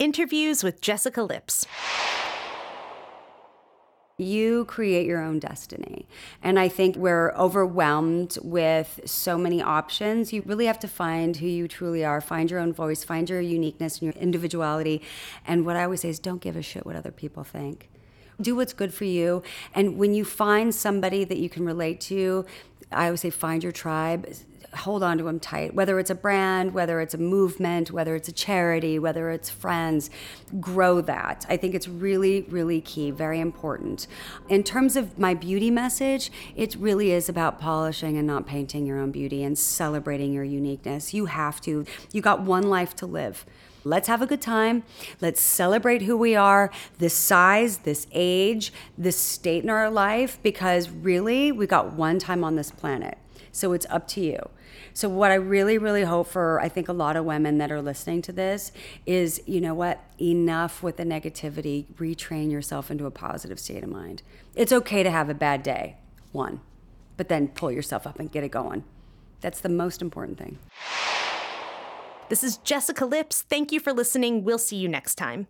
Interviews with Jessica Lips. You create your own destiny. And I think we're overwhelmed with so many options. You really have to find who you truly are, find your own voice, find your uniqueness and your individuality. And what I always say is don't give a shit what other people think. Do what's good for you. And when you find somebody that you can relate to, I always say find your tribe hold on to them tight, whether it's a brand, whether it's a movement, whether it's a charity, whether it's friends, grow that. I think it's really, really key, very important. In terms of my beauty message, it really is about polishing and not painting your own beauty and celebrating your uniqueness. You have to. You got one life to live. Let's have a good time. Let's celebrate who we are, this size, this age, this state in our life, because really, we got one time on this planet. So it's up to you. So what I really, really hope for, I think a lot of women that are listening to this is, you know what, enough with the negativity. Retrain yourself into a positive state of mind. It's okay to have a bad day, one, but then pull yourself up and get it going. That's the most important thing. This is Jessica Lips. Thank you for listening. We'll see you next time.